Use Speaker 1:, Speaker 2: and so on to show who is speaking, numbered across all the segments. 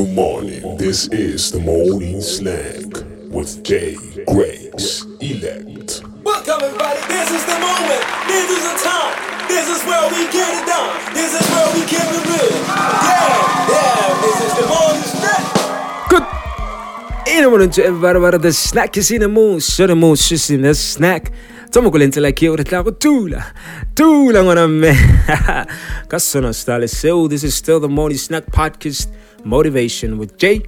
Speaker 1: Good morning. This is the morning snack with Jay Grace Elect.
Speaker 2: Welcome everybody. This is the moment. This is the time. This is where we get it done. This is where we keep it real. Yeah, yeah. This is the morning snack.
Speaker 3: Good evening to everybody about the snack is in the moon, so the moon is in the snack. Tamo kule ntsela ke re tla go tula. Tula ngwana me. Ka sona style so this is still the morning snack podcast motivation with Jay.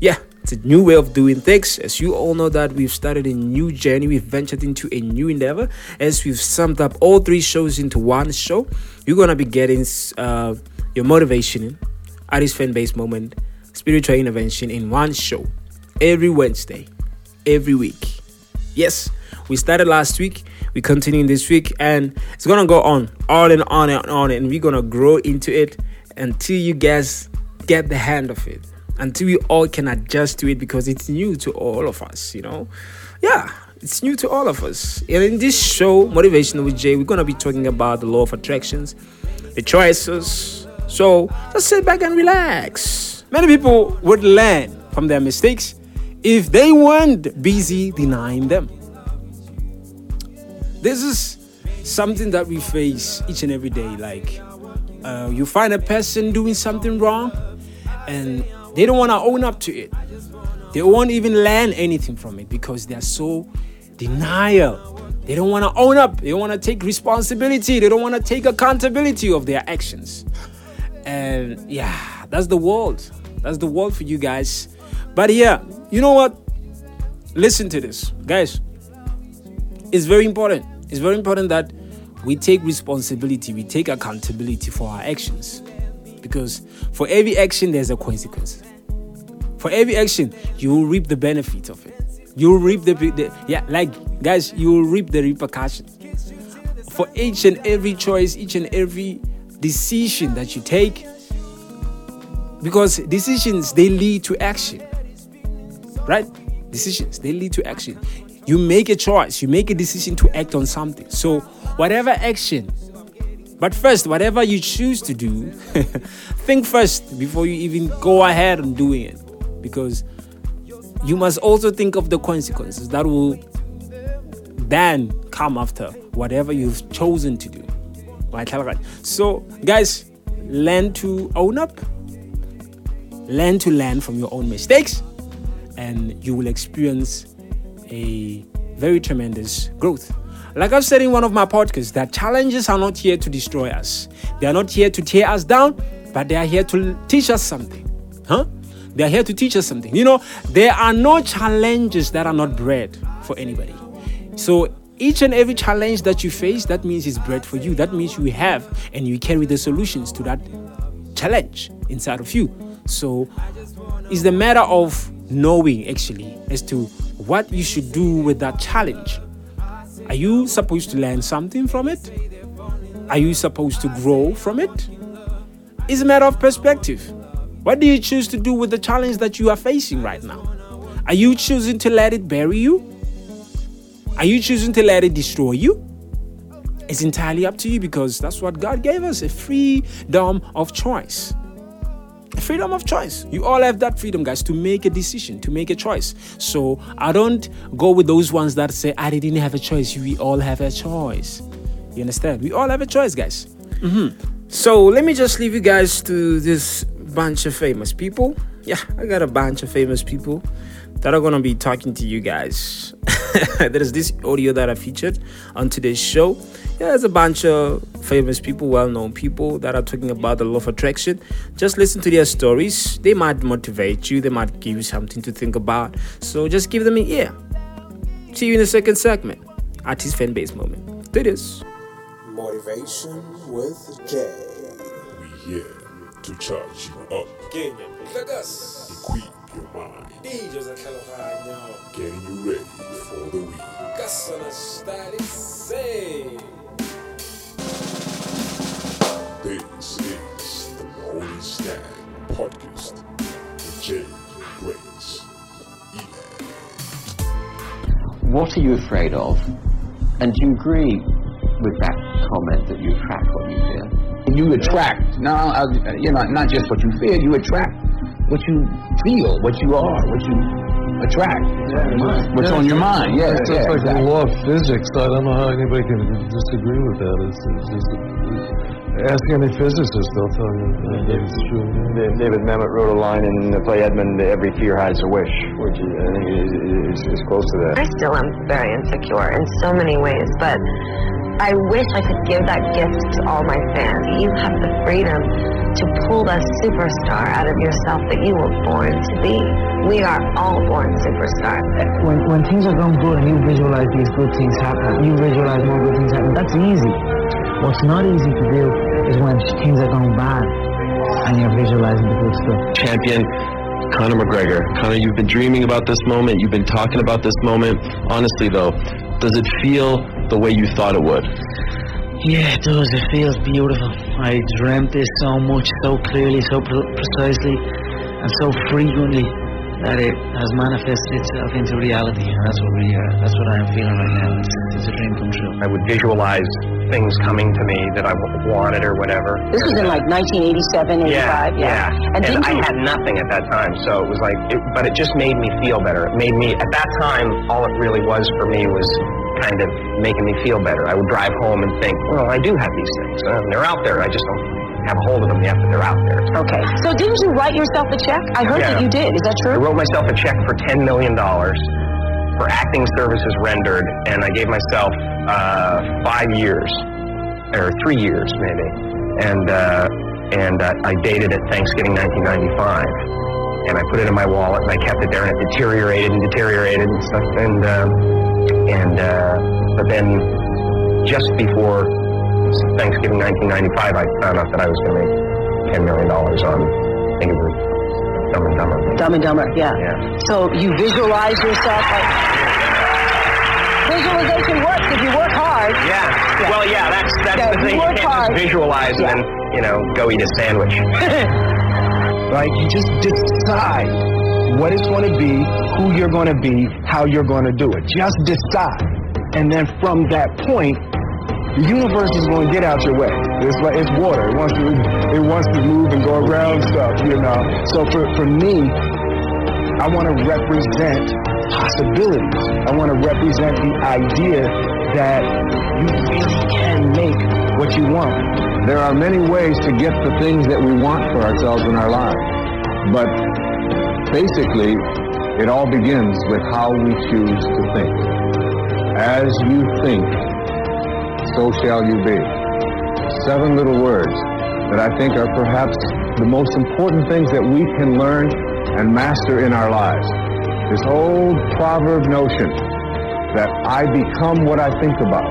Speaker 3: Yeah, it's a new way of doing things. As you all know that we've started a new journey, we've ventured into a new endeavor. As we've summed up all three shows into one show, you're gonna be getting uh, your motivation, artist fan base moment, spiritual intervention in one show every Wednesday, every week. Yes, we started last week, we continue this week, and it's gonna go on, on and on and on, and we're gonna grow into it until you guys get the hand of it, until we all can adjust to it because it's new to all of us, you know? Yeah, it's new to all of us. And in this show, Motivation with Jay, we're gonna be talking about the law of attractions, the choices. So just sit back and relax. Many people would learn from their mistakes if they weren't busy denying them. This is something that we face each and every day. Like, uh, you find a person doing something wrong and they don't want to own up to it. They won't even learn anything from it because they're so denial. They don't want to own up. They don't want to take responsibility. They don't want to take accountability of their actions. And yeah, that's the world. That's the world for you guys. But yeah, you know what? Listen to this, guys. It's very important. It's very important that we take responsibility, we take accountability for our actions. Because for every action, there's a consequence. For every action, you will reap the benefit of it. You will reap the, the yeah, like guys, you will reap the repercussion. For each and every choice, each and every decision that you take, because decisions they lead to action right decisions they lead to action you make a choice you make a decision to act on something so whatever action but first whatever you choose to do think first before you even go ahead and doing it. Because you must also think of the consequences that will then come after whatever you've chosen to do. So guys learn to own up. Learn to learn from your own mistakes and you will experience a very tremendous growth. Like I've said in one of my podcasts, that challenges are not here to destroy us. They are not here to tear us down, but they are here to teach us something. Huh? They are here to teach us something. You know, there are no challenges that are not bred for anybody. So each and every challenge that you face, that means it's bred for you. That means you have and you carry the solutions to that challenge inside of you. So it's the matter of knowing actually as to what you should do with that challenge. Are you supposed to learn something from it? Are you supposed to grow from it? It's a matter of perspective. What do you choose to do with the challenge that you are facing right now? Are you choosing to let it bury you? Are you choosing to let it destroy you? It's entirely up to you because that's what God gave us a freedom of choice freedom of choice. You all have that freedom, guys, to make a decision, to make a choice. So I don't go with those ones that say, I didn't have a choice. We all have a choice. You understand? We all have a choice, guys. Mm-hmm. So let me just leave you guys to this bunch of famous people. Yeah, I got a bunch of famous people that are gonna be talking to you guys. there is this audio that I featured on today's show. Yeah, there's a bunch of famous people, well known people that are talking about the law of attraction. Just listen to their stories. They might motivate you, they might give you something to think about. So just give them an ear. See you in the second segment. Artist fan base moment. Do this.
Speaker 1: Motivation with Jay. We here to charge you up,
Speaker 2: Kenya, Lagas,
Speaker 1: equip your mind,
Speaker 2: DJ Zakalahanya,
Speaker 1: getting you ready for the week.
Speaker 2: Kasana Style, say.
Speaker 1: This is the Morning Snack Podcast with Jay Grace
Speaker 4: What are you afraid of? And do you agree with that comment that you attract what you fear?
Speaker 5: you attract now uh, you know not just what you fear you attract what you feel, what you are, what you attract, what's on your mind. Yeah,
Speaker 6: It's
Speaker 5: yeah,
Speaker 6: just like
Speaker 5: exactly.
Speaker 6: the law of physics. I don't know how anybody can disagree with that. It's, it's just, ask any physicist, they'll tell you it's true.
Speaker 7: David Mamet wrote a line in the play Edmond, every fear hides a wish, which I think is, is, is close to that.
Speaker 8: I still am very insecure in so many ways, but I wish I could give that gift to all my fans. You have the freedom to pull that superstar out of yourself that you were born to be. We are all born superstars.
Speaker 9: when, when things are going good and you visualize these good things happen, you visualize more good things happen, that's easy. What's not easy to do is when things are going bad and you're visualizing the good stuff.
Speaker 10: champion Conor McGregor. Conor, you've been dreaming about this moment. You've been talking about this moment. Honestly, though, does it feel the way you thought it would?
Speaker 9: Yeah, it does. It feels beautiful. I dreamt this so much, so clearly, so pre- precisely, and so frequently that it has manifested itself into reality. And that's what we, uh, that's what I am feeling right now. It's a dream come true.
Speaker 7: I would visualize things coming to me that I wanted or whatever.
Speaker 11: This was in like 1987, 85.
Speaker 7: Yeah, yeah.
Speaker 11: And,
Speaker 7: And, I
Speaker 11: you,
Speaker 7: had nothing at that time, so it was like, it, but it just made me feel better. It made me, at that time, all it really was for me was kind of making me feel better. I would drive home and think, well, I do have these things. Uh, they're out there. I just don't have a hold of them yet, but they're out there.
Speaker 11: okay. So didn't you write yourself a check? I heard that you did. Is that true?
Speaker 7: I wrote myself a check for $10 million for acting services rendered, and I gave myself uh, five years, or three years maybe, and uh, and uh, I dated it Thanksgiving 1995, and I put it in my wallet, and I kept it there, and it deteriorated and deteriorated and stuff, and uh, and uh, but then just before Thanksgiving 1995, I found out that I was going to make $10 million on, I think it was Dumb and Dumber.
Speaker 11: Dumb and Dumber, yeah.
Speaker 7: Yeah.
Speaker 11: So you visualize yourself like. Visualization works if you work hard.
Speaker 7: Yeah. Well, yeah, that's that's
Speaker 11: Yeah,
Speaker 7: the
Speaker 11: you
Speaker 7: thing. You
Speaker 11: work
Speaker 7: can't
Speaker 11: hard.
Speaker 7: just visualize
Speaker 11: Yeah.
Speaker 7: and then, you know, go eat a sandwich.
Speaker 5: like, You just decide what it's going to be, who you're going to be, how you're going to do it. Just decide. And then from that point, the universe is going to get out your way. It's like it's water. It wants to it wants to move and go around stuff, you know. So for, for me, I want to represent possibilities. I want to represent the idea that you really can make what you want.
Speaker 6: There are many ways to get the things that we want for ourselves in our lives. But basically, it all begins with how we choose to think. As you think, so shall you be. Seven little words that I think are perhaps the most important things that we can learn and master in our lives. This old proverb notion that I become what I think about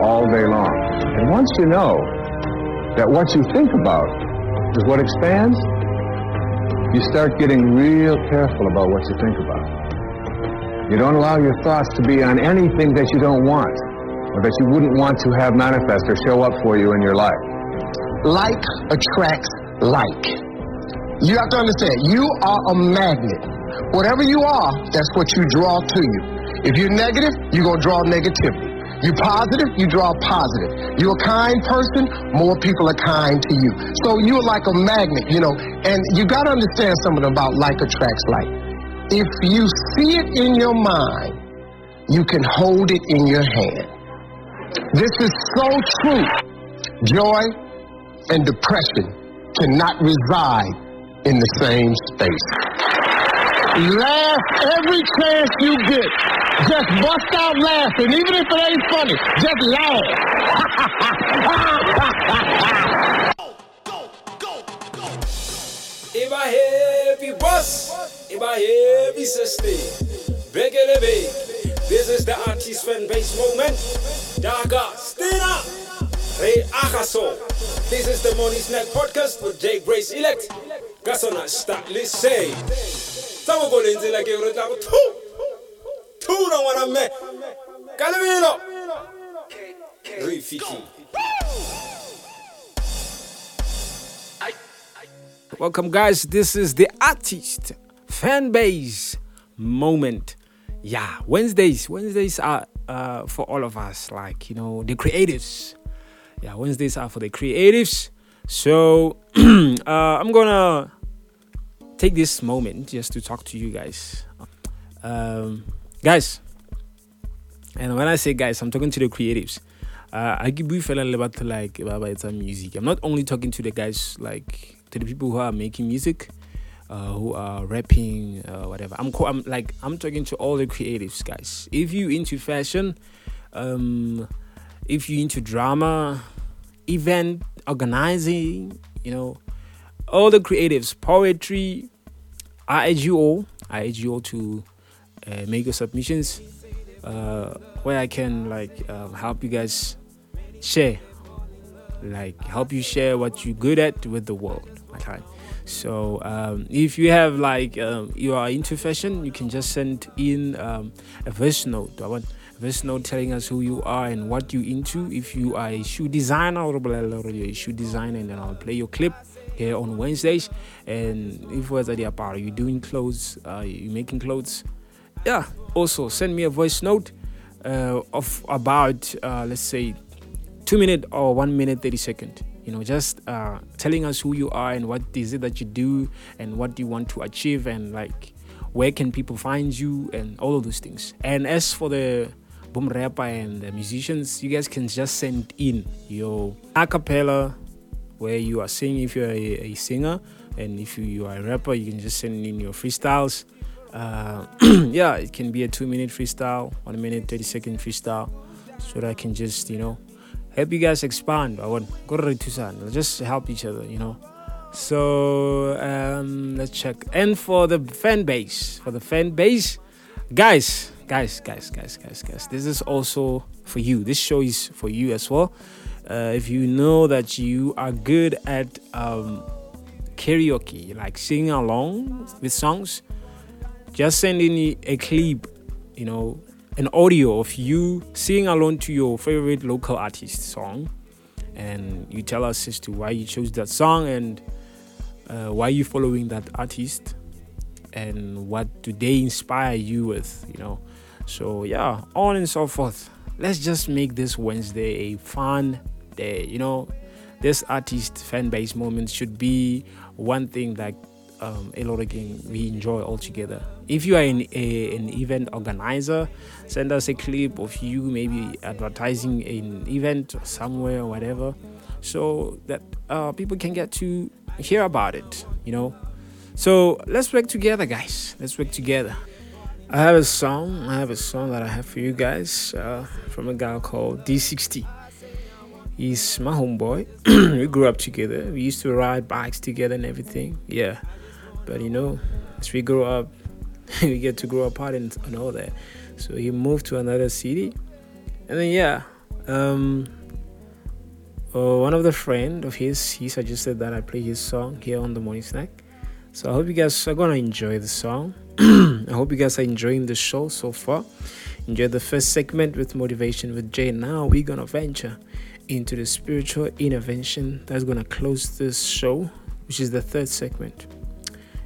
Speaker 6: all day long. And once you know that what you think about is what expands, you start getting real careful about what you think about. You don't allow your thoughts to be on anything that you don't want or that you wouldn't want to have manifest or show up for you in your life.
Speaker 12: like attracts like. You have to understand, you are a magnet. Whatever you are, that's what you draw to you. If you're negative, you're going to draw negativity. You're positive, you draw positive. You're a kind person, more people are kind to you. So you're like a magnet, you know, and you got to understand something about like attracts like. If you see it in your mind, you can hold it in your hand. This is so true. Joy and depression cannot reside in the same space. Laugh every chance you get. Just bust out laughing, even if it ain't funny. Just laugh. Go, go, go.
Speaker 2: If I heavy boss, if I heavy sustain, big and big. This is the artist fan base moment. Daga, stand up. Hey, Akaso. This is the Morning Snack Podcast with Jay Grace Elect. Gasona, start, say. Some go into like a little two. Two don't want to make. Calamino. Rifiki.
Speaker 3: Welcome, guys. This is the artist fan base moment. Yeah, Wednesdays. Wednesdays are uh, for all of us, like you know, the creatives. Yeah, Wednesdays are for the creatives. So uh, I'm gonna take this moment just to talk to you guys. Um, guys, and when I say guys, I'm talking to the creatives. Uh, I give you fella about like about music. I'm not only talking to the guys like to the people who are making music, uh, who are rapping, uh, whatever. I'm, co- I'm like I'm talking to all the creatives, guys. If you into fashion, um, if you into drama, event organizing, you know, all the creatives, poetry, I urge you all, I urge you all to uh, make your submissions uh, where I can like um, help you guys share, like help you share what you're good at with the world. Okay. So um, if you have like um, you are into fashion, you can just send in um, a voice note. I want a voice note telling us who you are and what you're into. If you are a shoe designer or you're a shoe designer, and then I'll play your clip here on Wednesdays. And if was at the apart, you doing clothes, uh, you making clothes, yeah. Also send me a voice note uh, of about uh, let's say two minute or one minute thirty second you know just uh, telling us who you are and what is it that you do and what do you want to achieve and like where can people find you and all of those things. And as for the boom rapper and the musicians you guys can just send in your a cappella where you are singing. If you're a, a singer and if you, you, are a rapper you can just send in your freestyles. Uh, yeah it can be a two minute freestyle one minute 30 second freestyle so that i can just you know help you guys expand I want just help each other you know. So um, let's check. And for the fan base for the fan base guys guys guys guys guys guys this is also for you. This show is for you as well. Uh, if you know that you are good at um, karaoke like singing along with songs just send in a clip you know an audio of you singing along to your favorite local artist song. And you tell us as to why you chose that song and uh, why you following that artist and what do they inspire you with you know? So yeah on and so forth. Let's just make this wednesday a fun day you know? This artist fan base moment should be one thing that um, a lot of game we enjoy all together. If you are an, a, an event organizer, send us a clip of you maybe advertising an event somewhere or whatever, so that uh, people can get to hear about it. You know, so let's work together, guys. Let's work together. I have a song. I have a song that I have for you guys uh, from a guy called D60. He's my homeboy. we grew up together. We used to ride bikes together and everything. Yeah. But you know, as we grow up, we get to grow apart and, and all that. So he moved to another city, and then yeah, um, uh, one of the friend of his he suggested that I play his song here on the morning snack. So I hope you guys are gonna enjoy the song. I hope you guys are enjoying the show so far. Enjoy the first segment with motivation with Jay. Now we're gonna venture into the spiritual intervention that's gonna close this show, which is the third segment.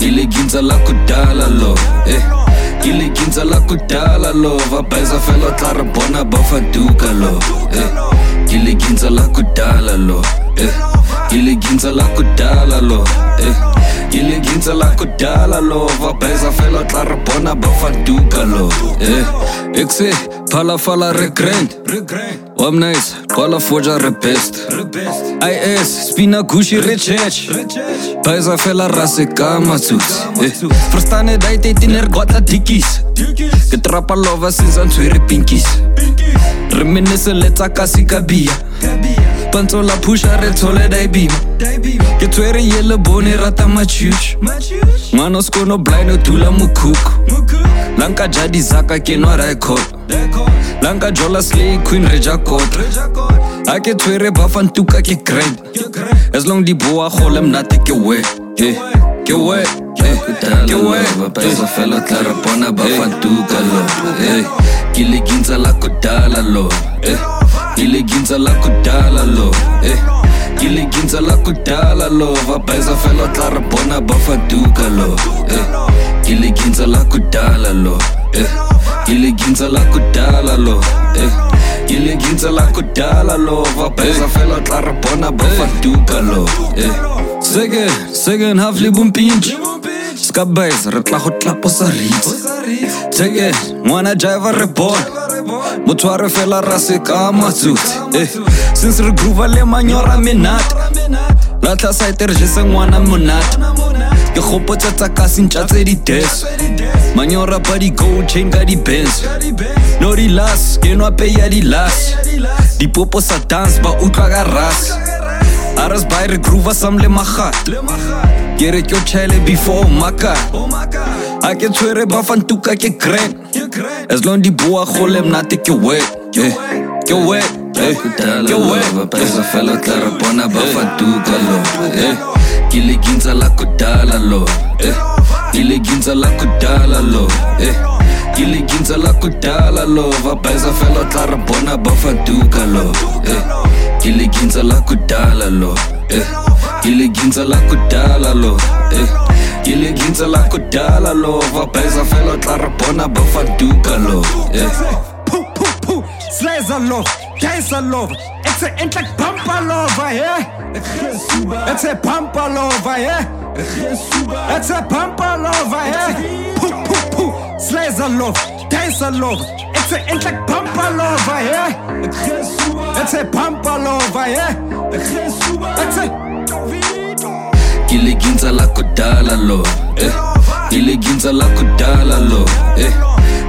Speaker 3: ile
Speaker 13: ginza la kudala lo eh. Ile ginza la kudala lo va beza fela tla re bona ba fa duka lo eh. Ile ginza la kudala lo eh. Kiliginza lakudala lo. Eh. Kiliginza lakudala lo. Vapeza felo tla bona bafantuka lo. Eh. Exe phala phala regret. Wam nice, qala forja repest. IS spina gushi rechech. Baisa fela rase kama suits. Verstane dai te tiner gotla dikkies. Ke trapa lova since aan twee pinkies. Reminisce kasi la pusha re tole dai bima. Ke twere yele bone rata machuch. Ngwana skono blind. Lanka jadi zaka ke no record. Lanka jola slay queen reja kot. Ake twere bafantuka ke grind. As long di boa golem nate ke we. Hey. ke wet eh, ke wet bapeza fela tla re bona ba fatuka lo eh, ke la kudala lo eh, Ile ginza la kudala love eh. Ile ginza la kudala love Abheza fela tla re bona ba faduka love eh. Ile ginza la kudala love eh. Ile ginza la kudala love eh. Ile ginza la kudala love Abheza fela tla re bona ba faduka love eh. Second, second half libumpintshi bompintši ska base re tla go tlaposa ritse teke ngwana jiva re bona motho wa re fela ra se ka matsotsi eh. since re groova le manyora menate latlha site re jese ngwana monate ke gopotsa tsa ka sentša tse di-des manyora pa di-gold chain ka di-bens no di-las ke nwa pei ya di-las dipopo sa dance ba utlwa ka ras a re sby re groova sam le magat ke re ke o tšhaele before maka a ke tshwere ba fantuka ke grand as long di boa go le mnate ke wet eh, ke wet eh, ke wet bapeza fela tla re bona ba fatuka lo. Eh, ke legintsa la kudala lo. Eh, ke legintsa la kudala lo. Eh, ke legintsa la kudala lo bapeza fela tla re bona ba fatuka lo eh, ke legintsa la kudala lo eh, ke legintsa la kudala lo eh, ke legintsa la kudala lo bapeza fela tla re bona ba fatuka lo eh.
Speaker 14: Are love, are love. It's a it's like bumper lover, yeah. It's a bumper lover, yeah. It's a bumper lover, yeah. Are love, are love. It's a it's like bumper lover, yeah. It's a bumper lover, yeah. It's a
Speaker 13: ke legintsa la kudala lo eh. legintsa la kudala lo eh.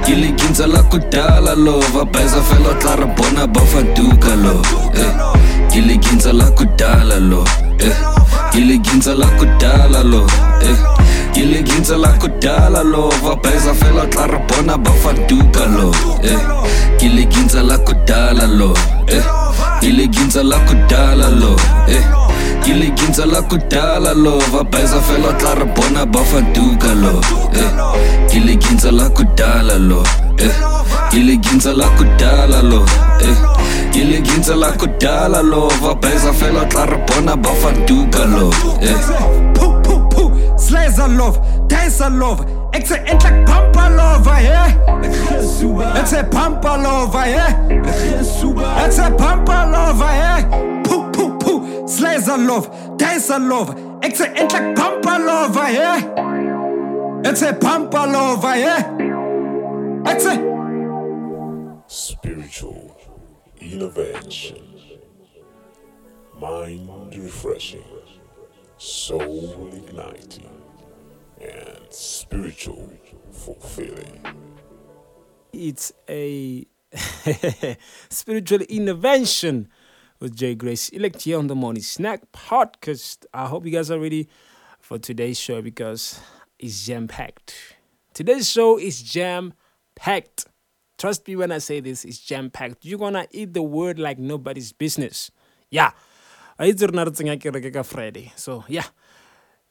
Speaker 13: legintsa la kudala lo bapeza fela tla re bona ba fatuka lo eh. ke legintsa la kudala lo eh. Iliginza la kudala lo eh. Iliginza la kudala lo Vabheza fela xa ri bona va faduka lo eh. Iliginza la kudala lo eh. Iliginza la kudala lo eh. Iliginza la kudala lo Vabheza fela xa ri bona va faduka lo eh. Iliginza la kudala lo eh. Iliginza la kudala lo eh. Ke legintsa la kudala lo bapeza fela tla re bona ba
Speaker 14: love, guys are love. It's a it's like bumper lover, yeah. It's a bumper lover, yeah. It's a bumper lover, yeah. Poo, poo, poo. Slays are love, guys are love. It's a it's like bumper lover, yeah. It's a bumper lover, yeah. It's a
Speaker 1: Spiritual innovation. Mind refreshing. Soul igniting. And spiritual fulfilling.
Speaker 3: It's a spiritual intervention with Jay Grace Elect here on the Morning Snack Podcast. I hope you guys are ready for today's show because it's jam packed. Today's show is jam packed. Trust me when I say this, it's jam packed. You're gonna eat the word like nobody's business. Yeah. I eat ka Friday. So yeah.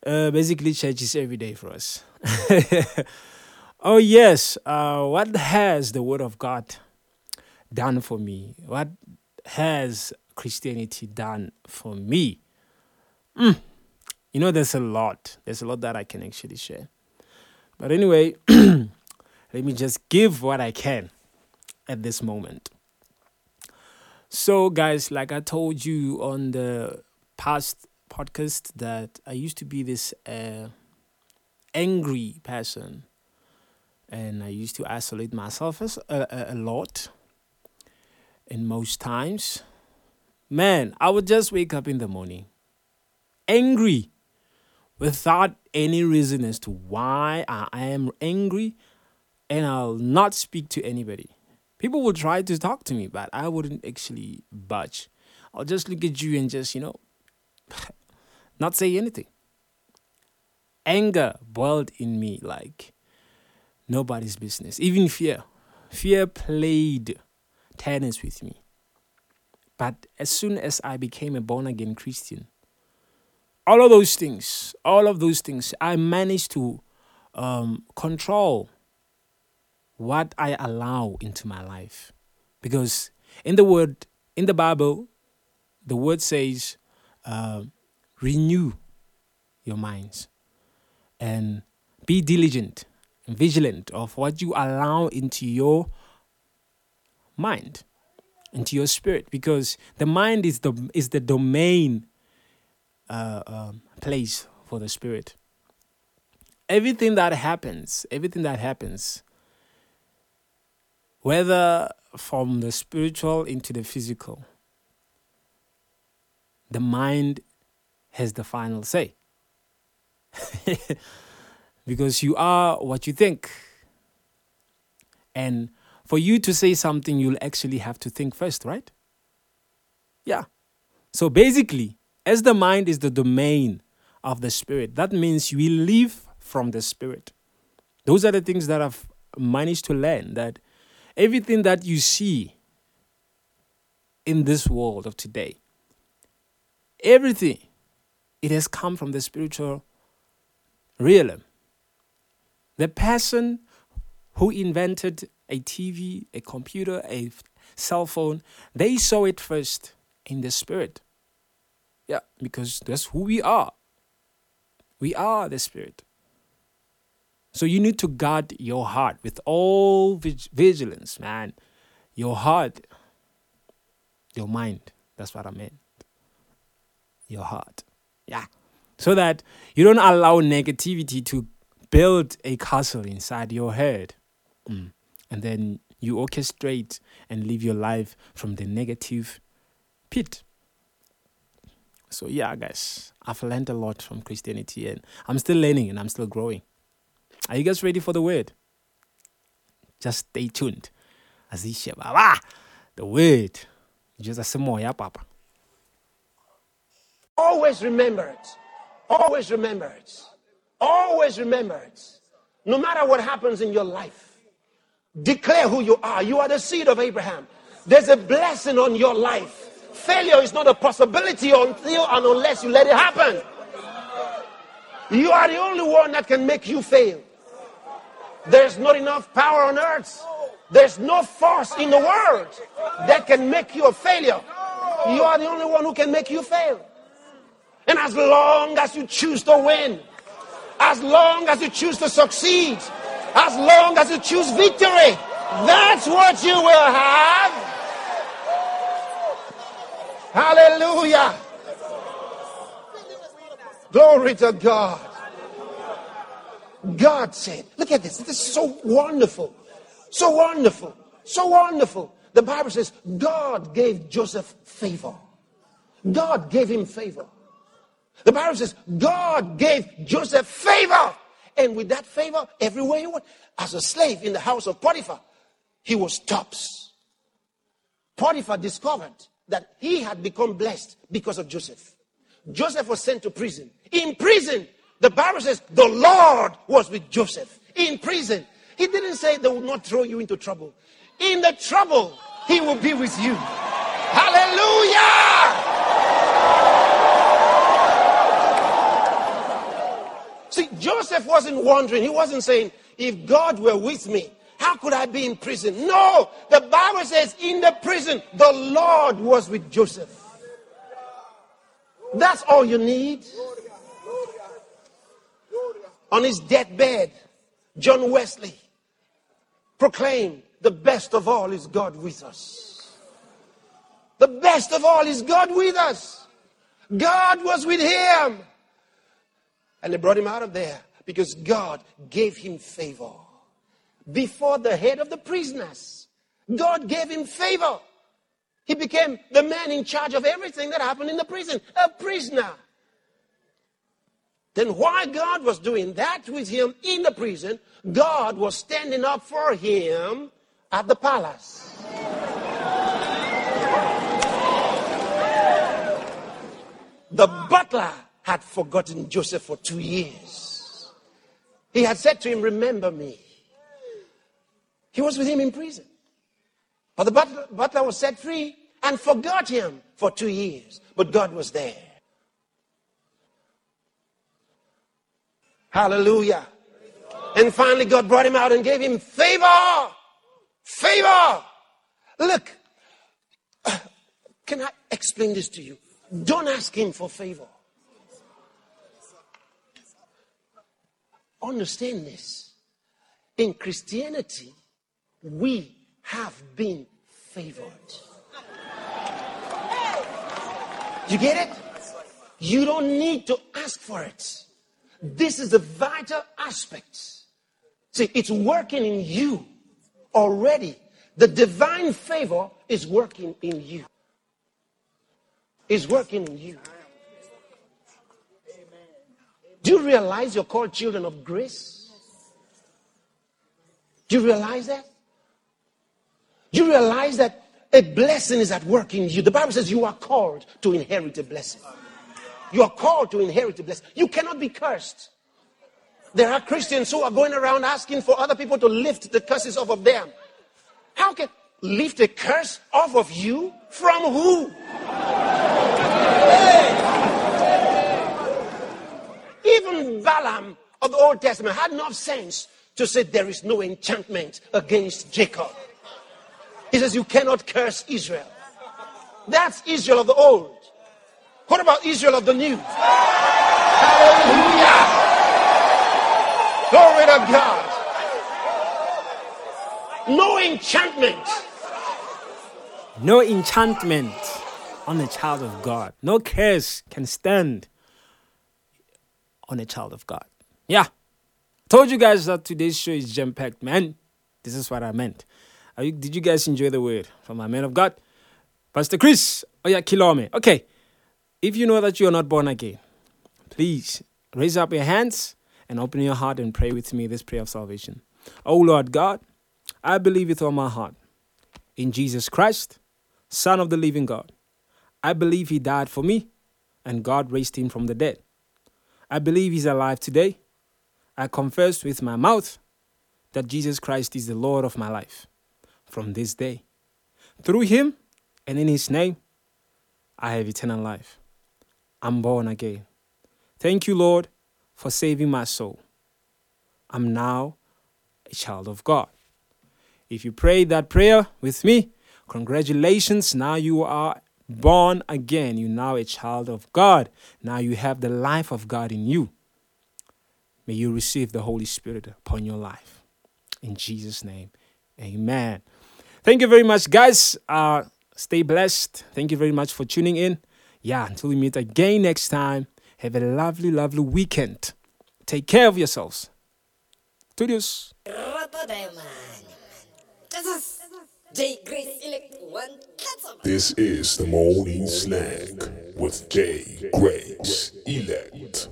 Speaker 3: Uh, basically church is every day for us. oh yes. Uh, what has the word of God done for me? What has Christianity done for me? Mm. You know, there's a lot. There's a lot that I can actually share. But anyway, let me just give what I can at this moment. So, guys, like I told you on the past podcast, that I used to be this uh, angry person, and I used to isolate myself as a, a, a lot. And most times, man, I would just wake up in the morning angry without any reason as to why I am angry, and I'll not speak to anybody. People will try to talk to me, but I wouldn't actually budge. I'll just look at you and just, you know, not say anything. Anger boiled in me like nobody's business. Even fear. Fear played tennis with me. But as soon as I became a born again Christian, all of those things, all of those things, I managed to um, control what I allow into my life. Because in the word, in the Bible, the word says, uh, renew your minds and be diligent and vigilant of what you allow into your mind, into your spirit, because the mind is the is the domain uh, um, place for the spirit. Everything that happens, everything that happens, whether from the spiritual into the physical, the mind has the final say. because you are what you think. And for you to say something, you'll actually have to think first, right? Yeah. So basically, as the mind is the domain of the spirit, that means we live from the spirit. Those are the things that I've managed to learn that everything that you see in this world of today, everything, it has come from the spiritual realm. The person who invented a TV, a computer, a cell phone, they saw it first in the spirit. Yeah, because that's who we are. We are the spirit. So you need to guard your heart with all vigilance, man. Your heart, your mind. That's what I meant. Your heart. Yeah. So that you don't allow negativity to build a castle inside your head. Mm. And then you orchestrate and live your life from the negative pit. So, yeah, guys, I've learned a lot from Christianity and I'm still learning and I'm still growing. Are you guys ready for the word? Just stay tuned. Azisha Baba, the word. Just a samoya, Papa.
Speaker 15: Always remember it. Always remember it. Always remember it. No matter what happens in your life, declare who you are. You are the seed of Abraham. There's a blessing on your life. Failure is not a possibility until and unless you let it happen. You are the only one that can make you fail. There's not enough power on earth. There's no force in the world that can make you a failure. You are the only one who can make you fail. And as long as you choose to win, as long as you choose to succeed, as long as you choose victory, that's what you will have. Hallelujah. Glory to God. God said, look at this. This is so wonderful. So wonderful. So wonderful. The Bible says God gave Joseph favor. God gave him favor. The Bible says God gave Joseph favor. And with that favor, everywhere he went, as a slave in the house of Potiphar, he was tops. Potiphar discovered that he had become blessed because of Joseph. Joseph was sent to prison. In prison, the Bible says the Lord was with Joseph. In prison, he didn't say they will not throw you into trouble. In the trouble, he will be with you. Hallelujah! See, Joseph wasn't wondering. He wasn't saying, if God were with me, how could I be in prison? No, the Bible says in the prison, the Lord was with Joseph. That's all you need. On his deathbed, John Wesley proclaimed, the best of all is God with us. The best of all is God with us. God was with him. And they brought him out of there because God gave him favor before the head of the prisoners. God gave him favor. He became the man in charge of everything that happened in the prison, a prisoner. Then, while God was doing that with him in the prison, God was standing up for him at the palace. The butler had forgotten Joseph for two years. He had said to him, Remember me. He was with him in prison. But the butler, butler was set free and forgot him for two years. But God was there. Hallelujah. And finally, God brought him out and gave him favor. Favor. Look, can I explain this to you? Don't ask him for favor. Understand this. In Christianity, we have been favored. You get it? You don't need to ask for it. This is the vital aspect. See, it's working in you already. The divine favor is working in you. Is working in you. Do you realize you're called children of grace? Do you realize that? You realize that a blessing is at work in you? The Bible says you are called to inherit a blessing. You are called to inherit the blessing. You cannot be cursed. There are Christians who are going around asking for other people to lift the curses off of them. How can lift a curse off of you? From who? Even Balaam of the Old Testament had enough sense to say there is no enchantment against Jacob. He says you cannot curse Israel. That's Israel of the old. What about Israel of the new? Hallelujah. Glory to God. No enchantment.
Speaker 3: No enchantment on the child of God. No curse can stand on a child of God. Yeah. Told you guys that today's show is jam packed, man. This is what I meant. You, did you guys enjoy the word from my man of God? Pastor Chris. Oh, yeah, Kilome. Okay. If you know that you are not born again, please raise up your hands and open your heart and pray with me this prayer of salvation. Oh, Lord God, I believe with all my heart in Jesus Christ, Son of the living God. I believe He died for me and God raised Him from the dead. I believe He's alive today. I confess with my mouth that Jesus Christ is the Lord of my life from this day. Through Him and in His name, I have eternal life. I'm born again. Thank you, Lord, for saving my soul. I'm now a child of God. If you prayed that prayer with me, congratulations. Now you are born again. You're now a child of God. Now you have the life of God in you. May you receive the Holy Spirit upon your life. In Jesus' name, amen. Thank you very much, guys. Uh, stay blessed. Thank you very much for tuning in. Yeah, until we meet again next time, have a lovely, lovely weekend. Take care of yourselves. Studios.
Speaker 1: This is the morning snack with J. Grace Elect.